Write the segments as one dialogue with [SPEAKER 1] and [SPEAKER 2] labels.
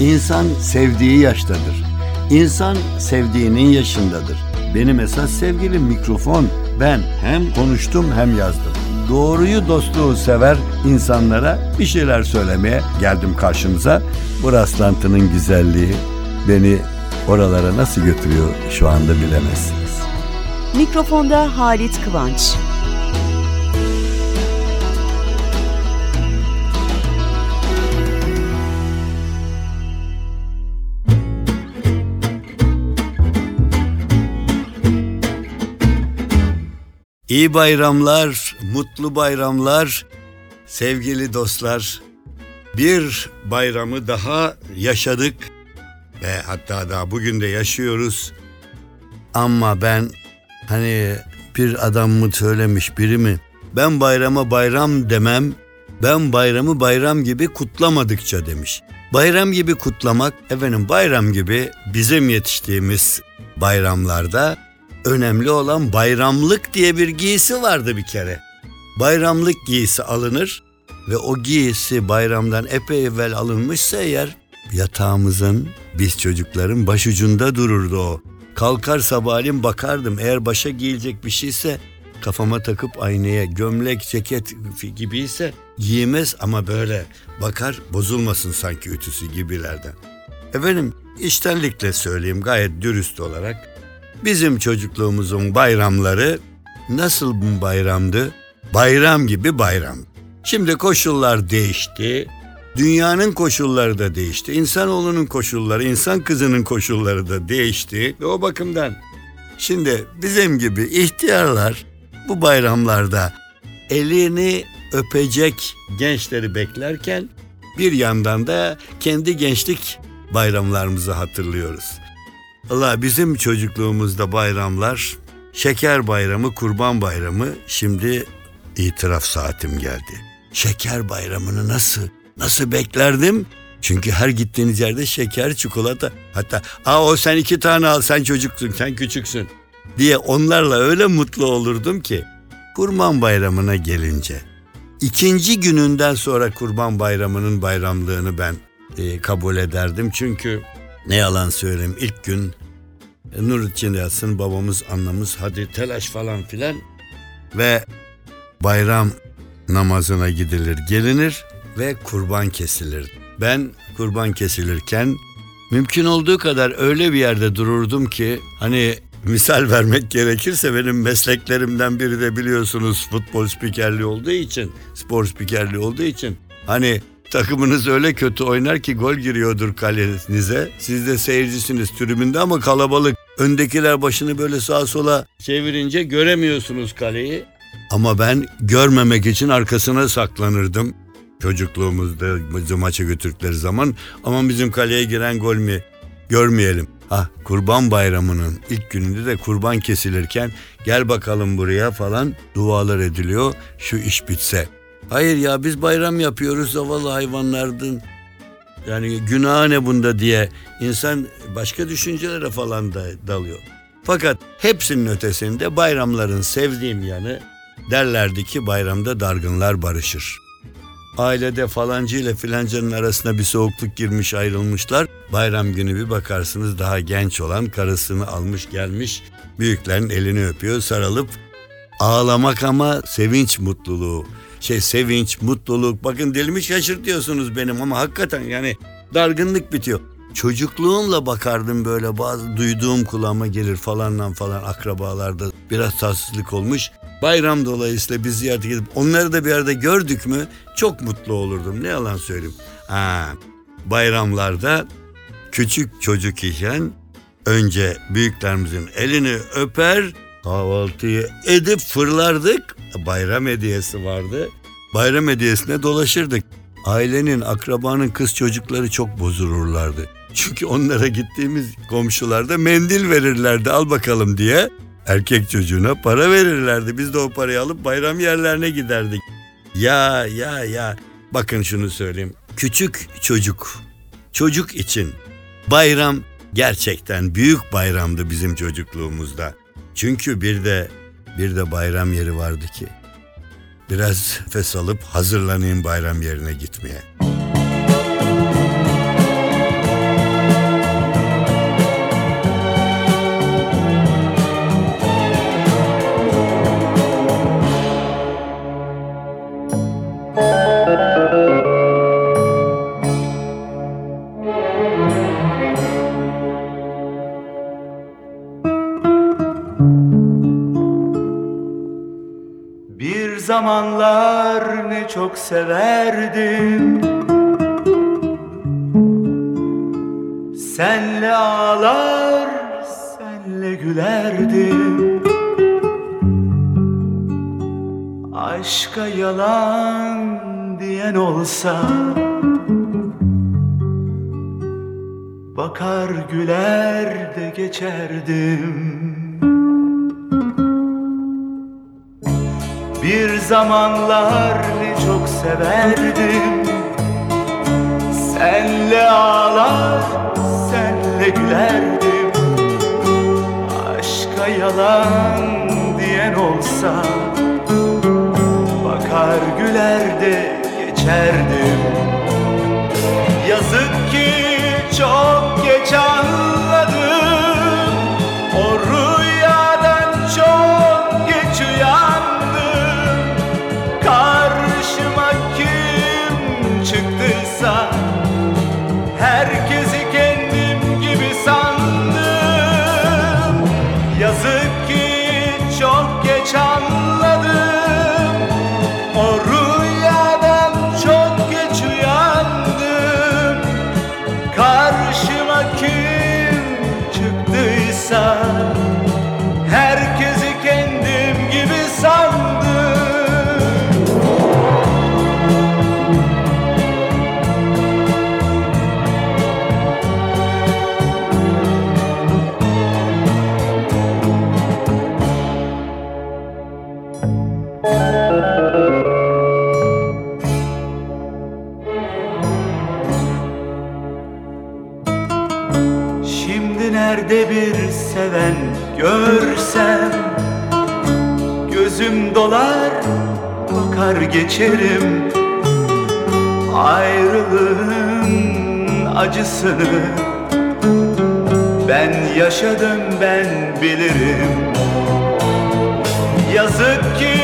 [SPEAKER 1] İnsan sevdiği yaştadır. İnsan sevdiğinin yaşındadır. Benim esas sevgilim mikrofon. Ben hem konuştum hem yazdım. Doğruyu dostluğu sever insanlara bir şeyler söylemeye geldim karşınıza. Bu rastlantının güzelliği beni oralara nasıl götürüyor şu anda bilemezsiniz.
[SPEAKER 2] Mikrofonda Halit Kıvanç.
[SPEAKER 1] İyi bayramlar, mutlu bayramlar, sevgili dostlar. Bir bayramı daha yaşadık ve hatta daha bugün de yaşıyoruz. Ama ben hani bir adam mı söylemiş biri mi? Ben bayrama bayram demem, ben bayramı bayram gibi kutlamadıkça demiş. Bayram gibi kutlamak, efendim bayram gibi bizim yetiştiğimiz bayramlarda önemli olan bayramlık diye bir giysi vardı bir kere. Bayramlık giysi alınır ve o giysi bayramdan epey evvel alınmışsa eğer yatağımızın biz çocukların başucunda dururdu o. Kalkar sabahleyin bakardım eğer başa giyilecek bir şeyse kafama takıp aynaya gömlek ceket gibiyse giymez ama böyle bakar bozulmasın sanki ütüsü gibilerden. Efendim iştenlikle söyleyeyim gayet dürüst olarak Bizim çocukluğumuzun bayramları nasıl bir bayramdı? Bayram gibi bayram. Şimdi koşullar değişti. Dünyanın koşulları da değişti. İnsanoğlunun koşulları, insan kızının koşulları da değişti. Ve o bakımdan şimdi bizim gibi ihtiyarlar bu bayramlarda elini öpecek gençleri beklerken bir yandan da kendi gençlik bayramlarımızı hatırlıyoruz. Allah bizim çocukluğumuzda bayramlar şeker bayramı, kurban bayramı şimdi itiraf saatim geldi. Şeker bayramını nasıl nasıl beklerdim? Çünkü her gittiğiniz yerde şeker, çikolata. Hatta aa o sen iki tane al sen çocuksun sen küçüksün diye onlarla öyle mutlu olurdum ki. Kurban bayramına gelince ikinci gününden sonra kurban bayramının bayramlığını ben e, kabul ederdim. Çünkü ne yalan söyleyeyim ilk gün e, nur içinde yatsın babamız annemiz hadi telaş falan filan ve bayram namazına gidilir gelinir ve kurban kesilir. Ben kurban kesilirken mümkün olduğu kadar öyle bir yerde dururdum ki hani misal vermek gerekirse benim mesleklerimden biri de biliyorsunuz futbol spikerliği olduğu için, spor spikerliği olduğu için hani Takımınız öyle kötü oynar ki gol giriyordur kalenize. Siz de seyircisiniz tribünde ama kalabalık. Öndekiler başını böyle sağa sola çevirince göremiyorsunuz kaleyi. Ama ben görmemek için arkasına saklanırdım. Çocukluğumuzda maça götürdükleri zaman ama bizim kaleye giren gol mü görmeyelim. Ha kurban bayramının ilk gününde de kurban kesilirken gel bakalım buraya falan dualar ediliyor şu iş bitse. Hayır ya biz bayram yapıyoruz zavallı hayvanlardan. Yani günah ne bunda diye insan başka düşüncelere falan da dalıyor. Fakat hepsinin ötesinde bayramların sevdiğim yanı derlerdi ki bayramda dargınlar barışır. Ailede falancı ile filancanın arasına bir soğukluk girmiş ayrılmışlar. Bayram günü bir bakarsınız daha genç olan karısını almış gelmiş büyüklerin elini öpüyor sarılıp ağlamak ama sevinç mutluluğu şey sevinç, mutluluk. Bakın dilimi şaşırtıyorsunuz benim ama hakikaten yani dargınlık bitiyor. Çocukluğumla bakardım böyle bazı duyduğum kulağıma gelir falanla falan akrabalarda biraz tatsızlık olmuş. Bayram dolayısıyla biz ziyaret edip onları da bir arada gördük mü çok mutlu olurdum. Ne yalan söyleyeyim. Ha, bayramlarda küçük çocuk iken önce büyüklerimizin elini öper kahvaltıyı edip fırlardık. Bayram hediyesi vardı. Bayram hediyesine dolaşırdık. Ailenin, akrabanın kız çocukları çok bozulurlardı. Çünkü onlara gittiğimiz komşularda mendil verirlerdi al bakalım diye. Erkek çocuğuna para verirlerdi. Biz de o parayı alıp bayram yerlerine giderdik. Ya ya ya bakın şunu söyleyeyim. Küçük çocuk, çocuk için bayram gerçekten büyük bayramdı bizim çocukluğumuzda. Çünkü bir de bir de bayram yeri vardı ki. Biraz nefes alıp hazırlanayım bayram yerine gitmeye. Çok severdim. Senle ağlar, senle gülerdim. Aşka yalan diyen olsa Bakar güler de geçerdim Bir zamanlar ne çok severdim. Senle ağlar, senle gülerdim. Aşka yalan diyen olsa Bakar güler geçerdim. Yazık ki çok nerede bir seven görsem Gözüm dolar bakar geçerim. Ayrılığın acısını Ben yaşadım ben bilirim. Yazık ki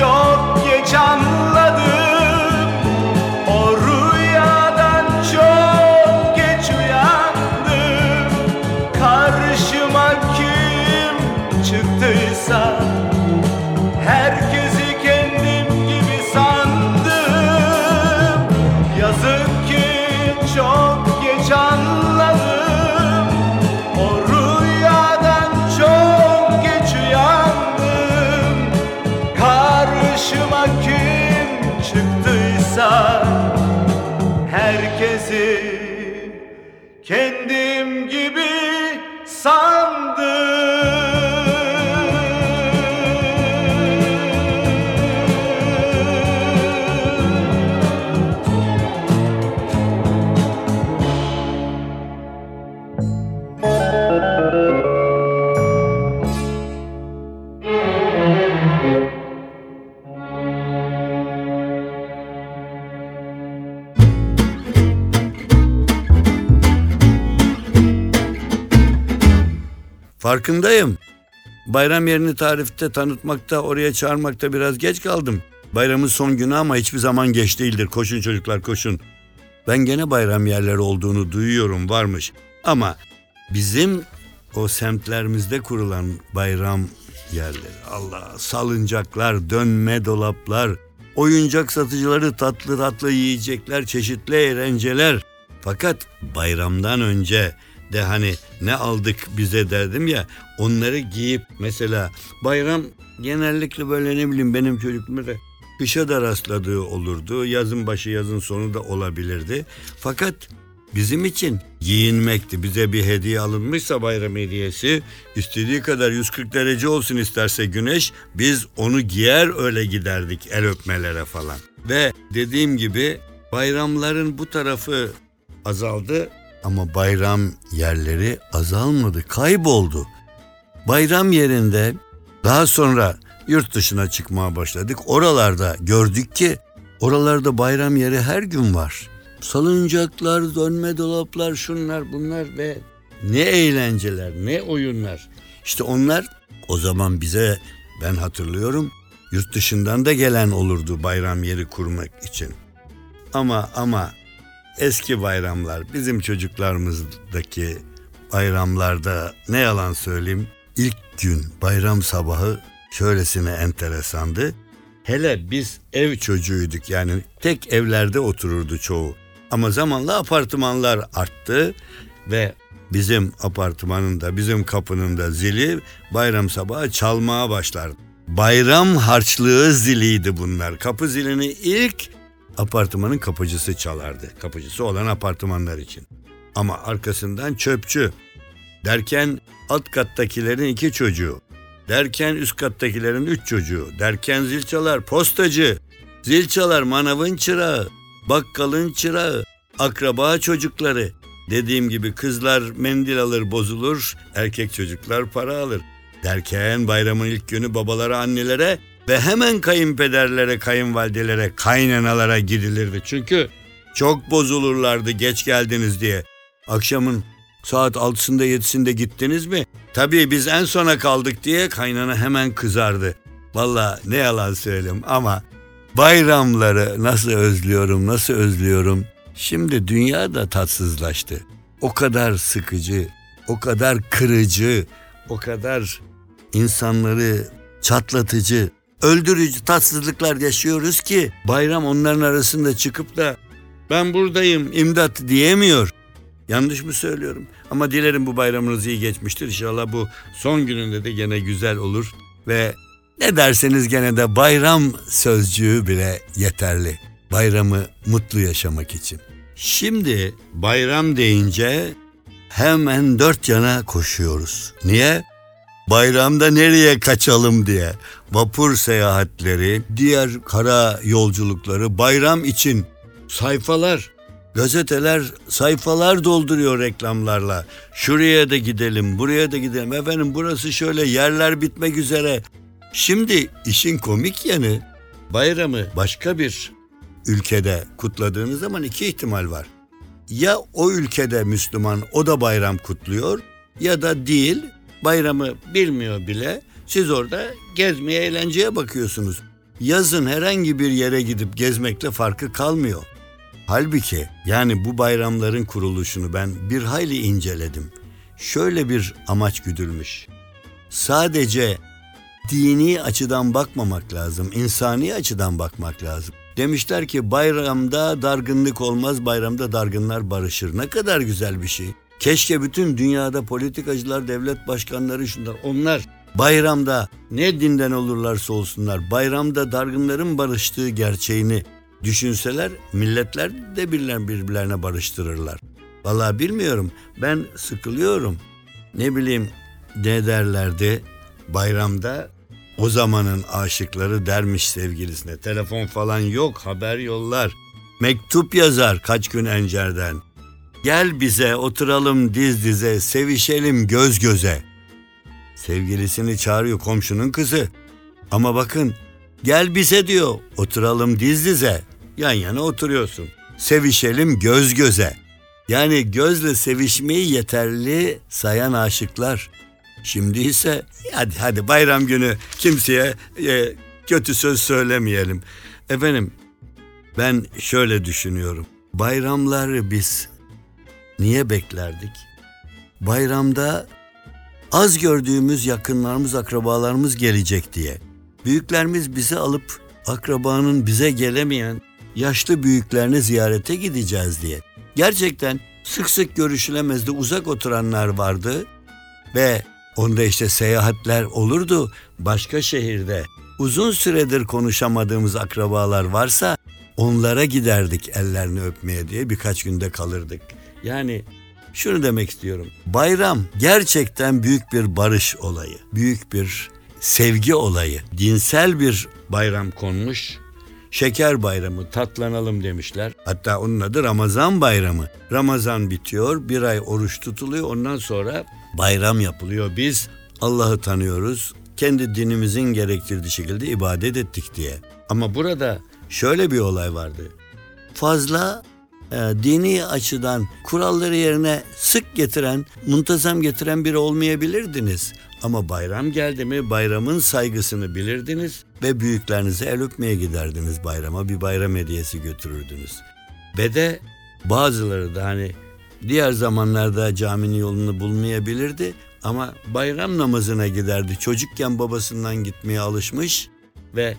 [SPEAKER 1] çok
[SPEAKER 3] Farkındayım. Bayram yerini tarifte tanıtmakta, oraya çağırmakta biraz geç kaldım. Bayramın son günü ama hiçbir zaman geç değildir. Koşun çocuklar koşun. Ben gene bayram yerleri olduğunu duyuyorum varmış. Ama bizim o semtlerimizde kurulan bayram yerleri Allah salıncaklar, dönme dolaplar, oyuncak satıcıları tatlı tatlı yiyecekler, çeşitli eğlenceler. Fakat bayramdan önce de hani ne aldık bize derdim ya onları giyip mesela bayram genellikle böyle ne bileyim benim çocukluğumda kışa da rastladığı olurdu. Yazın başı yazın sonu da olabilirdi. Fakat bizim için giyinmekti. Bize bir hediye alınmışsa bayram hediyesi istediği kadar 140 derece olsun isterse güneş biz onu giyer öyle giderdik el öpmelere falan. Ve dediğim gibi bayramların bu tarafı azaldı ama bayram yerleri azalmadı, kayboldu. Bayram yerinde daha sonra yurt dışına çıkmaya başladık. Oralarda gördük ki oralarda bayram yeri her gün var. Salıncaklar, dönme dolaplar, şunlar bunlar ve ne eğlenceler, ne oyunlar. İşte onlar o zaman bize ben hatırlıyorum yurt dışından da gelen olurdu bayram yeri kurmak için. Ama ama eski bayramlar bizim çocuklarımızdaki bayramlarda ne yalan söyleyeyim ilk gün bayram sabahı şöylesine enteresandı.
[SPEAKER 1] Hele biz ev çocuğuyduk yani tek evlerde otururdu çoğu. Ama zamanla apartmanlar arttı ve bizim apartmanın da bizim kapının da zili bayram sabahı çalmaya başlardı. Bayram harçlığı ziliydi bunlar. Kapı zilini ilk apartmanın kapıcısı çalardı. Kapıcısı olan apartmanlar için. Ama arkasından çöpçü. Derken alt kattakilerin iki çocuğu. Derken üst kattakilerin üç çocuğu. Derken zil çalar postacı. Zil çalar manavın çırağı. Bakkalın çırağı. Akraba çocukları. Dediğim gibi kızlar mendil alır bozulur. Erkek çocuklar para alır. Derken bayramın ilk günü babalara annelere ve hemen kayınpederlere, kayınvalidelere, kaynanalara gidilirdi. Çünkü çok bozulurlardı geç geldiniz diye. Akşamın saat altısında yedisinde gittiniz mi? Tabii biz en sona kaldık diye kaynana hemen kızardı. Valla ne yalan söyleyeyim ama bayramları nasıl özlüyorum, nasıl özlüyorum. Şimdi dünya da tatsızlaştı. O kadar sıkıcı, o kadar kırıcı, o kadar insanları çatlatıcı, öldürücü tatsızlıklar yaşıyoruz ki bayram onların arasında çıkıp da ben buradayım imdat diyemiyor. Yanlış mı söylüyorum? Ama dilerim bu bayramınız iyi geçmiştir. İnşallah bu son gününde de gene güzel olur ve ne derseniz gene de bayram sözcüğü bile yeterli. Bayramı mutlu yaşamak için. Şimdi bayram deyince hemen dört yana koşuyoruz. Niye? Bayramda nereye kaçalım diye. Vapur seyahatleri, diğer kara yolculukları bayram için sayfalar, gazeteler sayfalar dolduruyor reklamlarla. Şuraya da gidelim, buraya da gidelim. Efendim burası şöyle yerler bitmek üzere. Şimdi işin komik yanı bayramı başka bir ülkede kutladığınız zaman iki ihtimal var. Ya o ülkede Müslüman o da bayram kutluyor ya da değil bayramı bilmiyor bile. Siz orada gezmeye eğlenceye bakıyorsunuz. Yazın herhangi bir yere gidip gezmekle farkı kalmıyor. Halbuki yani bu bayramların kuruluşunu ben bir hayli inceledim. Şöyle bir amaç güdülmüş. Sadece dini açıdan bakmamak lazım, insani açıdan bakmak lazım. Demişler ki bayramda dargınlık olmaz, bayramda dargınlar barışır. Ne kadar güzel bir şey. Keşke bütün dünyada politikacılar, devlet başkanları şunlar, onlar bayramda ne dinden olurlarsa olsunlar, bayramda dargınların barıştığı gerçeğini düşünseler, milletler de birbirlerine, birbirlerine barıştırırlar. Vallahi bilmiyorum, ben sıkılıyorum. Ne bileyim ne derlerdi bayramda o zamanın aşıkları dermiş sevgilisine. Telefon falan yok, haber yollar. Mektup yazar kaç gün öncerden. Gel bize oturalım diz dize, sevişelim göz göze. Sevgilisini çağırıyor komşunun kızı. Ama bakın gel bize diyor oturalım diz dize. Yan yana oturuyorsun. Sevişelim göz göze. Yani gözle sevişmeyi yeterli sayan aşıklar. Şimdi ise hadi hadi bayram günü kimseye e, kötü söz söylemeyelim. Efendim ben şöyle düşünüyorum. Bayramları biz niye beklerdik? Bayramda az gördüğümüz yakınlarımız, akrabalarımız gelecek diye. Büyüklerimiz bizi alıp akrabanın bize gelemeyen yaşlı büyüklerini ziyarete gideceğiz diye. Gerçekten sık sık görüşülemezdi, uzak oturanlar vardı ve onda işte seyahatler olurdu başka şehirde. Uzun süredir konuşamadığımız akrabalar varsa onlara giderdik ellerini öpmeye diye birkaç günde kalırdık. Yani şunu demek istiyorum. Bayram gerçekten büyük bir barış olayı. Büyük bir sevgi olayı. Dinsel bir bayram konmuş. Şeker bayramı tatlanalım demişler. Hatta onun adı Ramazan bayramı. Ramazan bitiyor, bir ay oruç tutuluyor. Ondan sonra bayram yapılıyor. Biz Allah'ı tanıyoruz. Kendi dinimizin gerektirdiği şekilde ibadet ettik diye. Ama burada şöyle bir olay vardı. Fazla e, dini açıdan kuralları yerine sık getiren, muntazam getiren biri olmayabilirdiniz. Ama bayram geldi mi bayramın saygısını bilirdiniz ve büyüklerinize el öpmeye giderdiniz bayrama. Bir bayram hediyesi götürürdünüz. Ve de bazıları da hani diğer zamanlarda caminin yolunu bulmayabilirdi ama bayram namazına giderdi. Çocukken babasından gitmeye alışmış ve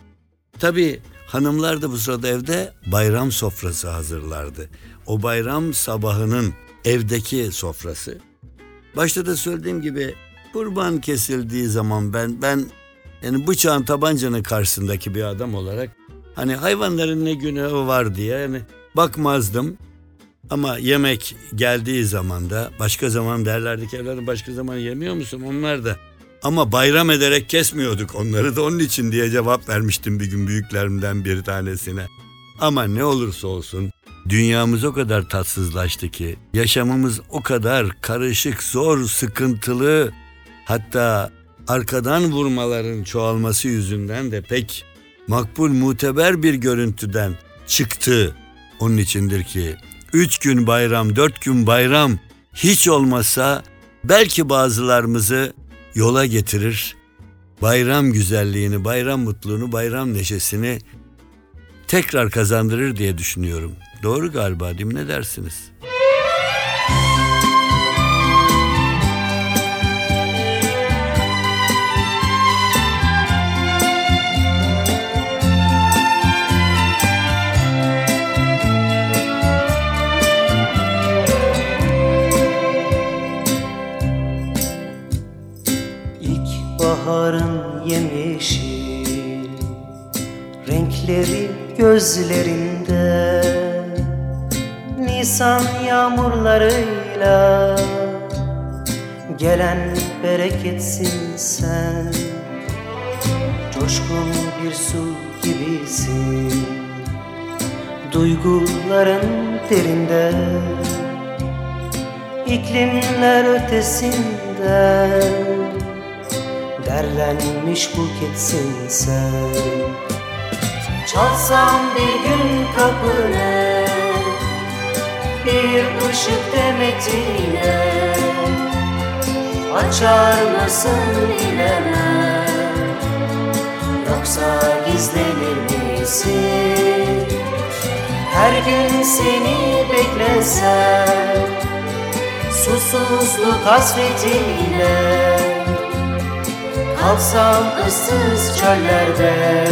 [SPEAKER 1] Tabii hanımlar da bu sırada evde bayram sofrası hazırlardı. O bayram sabahının evdeki sofrası. Başta da söylediğim gibi kurban kesildiği zaman ben ben yani bıçağın tabancanın karşısındaki bir adam olarak hani hayvanların ne günahı var diye yani bakmazdım. Ama yemek geldiği zaman da başka zaman derlerdi ki evladım başka zaman yemiyor musun? Onlar da ama bayram ederek kesmiyorduk onları da onun için diye cevap vermiştim bir gün büyüklerimden bir tanesine. Ama ne olursa olsun dünyamız o kadar tatsızlaştı ki yaşamımız o kadar karışık, zor, sıkıntılı hatta arkadan vurmaların çoğalması yüzünden de pek makbul muteber bir görüntüden çıktı. Onun içindir ki üç gün bayram, dört gün bayram hiç olmasa belki bazılarımızı yola getirir. Bayram güzelliğini, bayram mutluluğunu, bayram neşesini tekrar kazandırır diye düşünüyorum. Doğru galiba değil mi? Ne dersiniz?
[SPEAKER 4] Gelen bereketsin sen. Coşkun bir su gibisin. Duyguların derinde. İklimler ötesinden. Derlenmiş buketsin sen. Çalsam bir gün kapını. Bir ışık demetiyle Açar mısın bilemem Yoksa gizlenir misin Her gün seni beklesem Susuzluk hasretiyle Kalsam ıssız çöllerde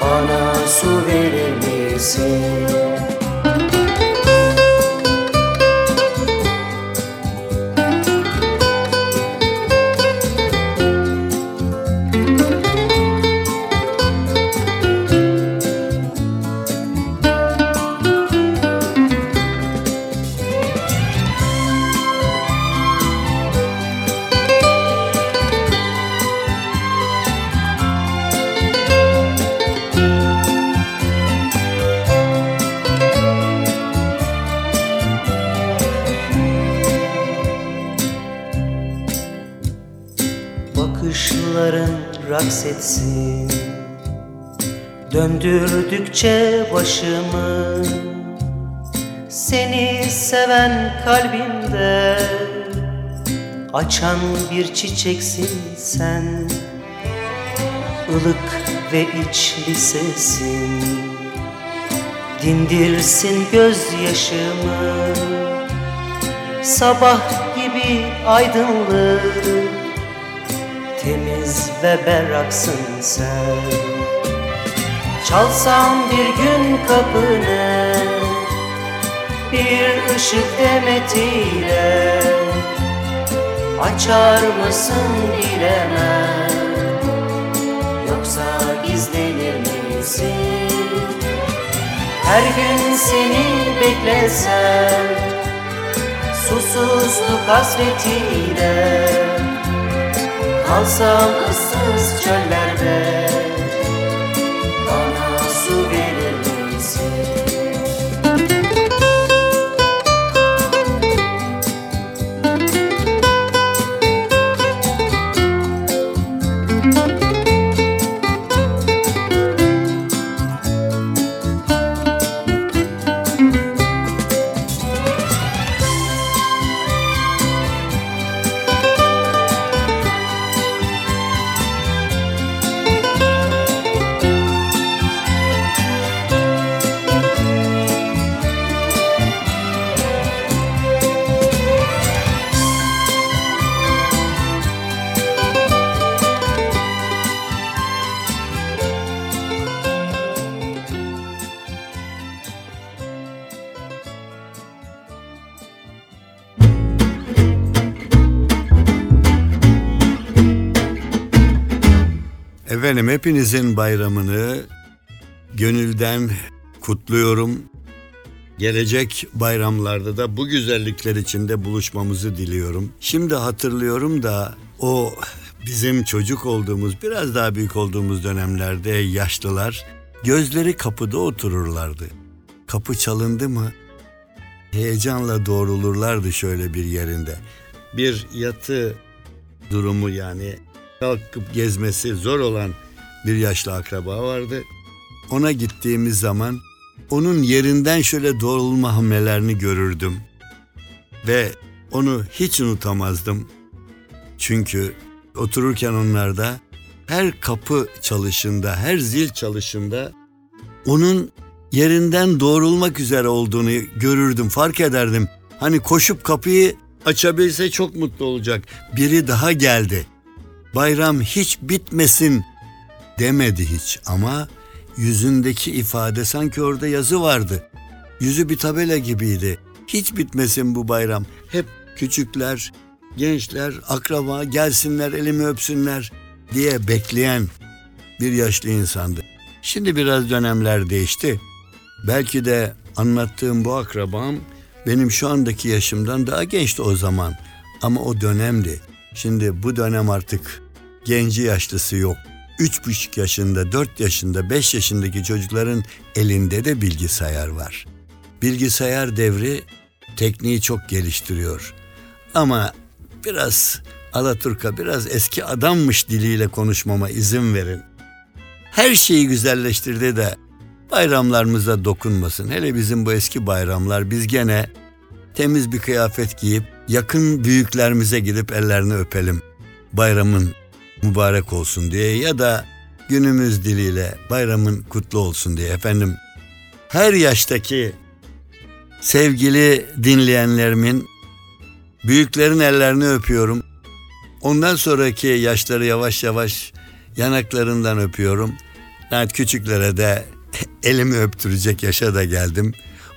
[SPEAKER 4] Bana su verir misin? Döndürdükçe başımı. Seni seven kalbimde Açan bir çiçeksin sen. Ilık ve içli sesin Dindirsin gözyaşımı. Sabah gibi aydınlık Temiz ve berraksın sen Çalsam bir gün kapını Bir ışık demetiyle Açar mısın bilemem Yoksa gizlenir misin? Her gün seni beklesem Susuzluk hasretiyle. Kalsam ıssız çöllerde
[SPEAKER 1] Efendim hepinizin bayramını gönülden kutluyorum. Gelecek bayramlarda da bu güzellikler içinde buluşmamızı diliyorum. Şimdi hatırlıyorum da o bizim çocuk olduğumuz, biraz daha büyük olduğumuz dönemlerde yaşlılar gözleri kapıda otururlardı. Kapı çalındı mı heyecanla doğrulurlardı şöyle bir yerinde. Bir yatı durumu yani kalkıp gezmesi zor olan bir yaşlı akraba vardı. Ona gittiğimiz zaman onun yerinden şöyle doğrulma hamlelerini görürdüm. Ve onu hiç unutamazdım. Çünkü otururken onlarda her kapı çalışında, her zil çalışında onun yerinden doğrulmak üzere olduğunu görürdüm, fark ederdim. Hani koşup kapıyı açabilse çok mutlu olacak. Biri daha geldi. Bayram hiç bitmesin demedi hiç ama yüzündeki ifade sanki orada yazı vardı. Yüzü bir tabela gibiydi. Hiç bitmesin bu bayram. Hep küçükler, gençler, akraba gelsinler elimi öpsünler diye bekleyen bir yaşlı insandı. Şimdi biraz dönemler değişti. Belki de anlattığım bu akrabam benim şu andaki yaşımdan daha gençti o zaman. Ama o dönemdi. Şimdi bu dönem artık genci yaşlısı yok. Üç buçuk yaşında, dört yaşında, beş yaşındaki çocukların elinde de bilgisayar var. Bilgisayar devri tekniği çok geliştiriyor. Ama biraz Alaturka, biraz eski adammış diliyle konuşmama izin verin. Her şeyi güzelleştirdi de bayramlarımıza dokunmasın. Hele bizim bu eski bayramlar biz gene temiz bir kıyafet giyip yakın büyüklerimize gidip ellerini öpelim. Bayramın mübarek olsun diye ya da günümüz diliyle bayramın kutlu olsun diye efendim. Her yaştaki sevgili dinleyenlerimin büyüklerin ellerini öpüyorum. Ondan sonraki yaşları yavaş yavaş yanaklarından öpüyorum. Evet, küçüklere de elimi öptürecek yaşa da geldim.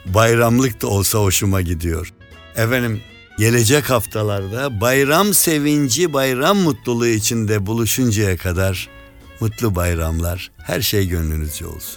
[SPEAKER 1] Bayramlık da olsa hoşuma gidiyor. Efendim gelecek haftalarda bayram sevinci, bayram mutluluğu içinde buluşuncaya kadar mutlu bayramlar. Her şey gönlünüzce olsun.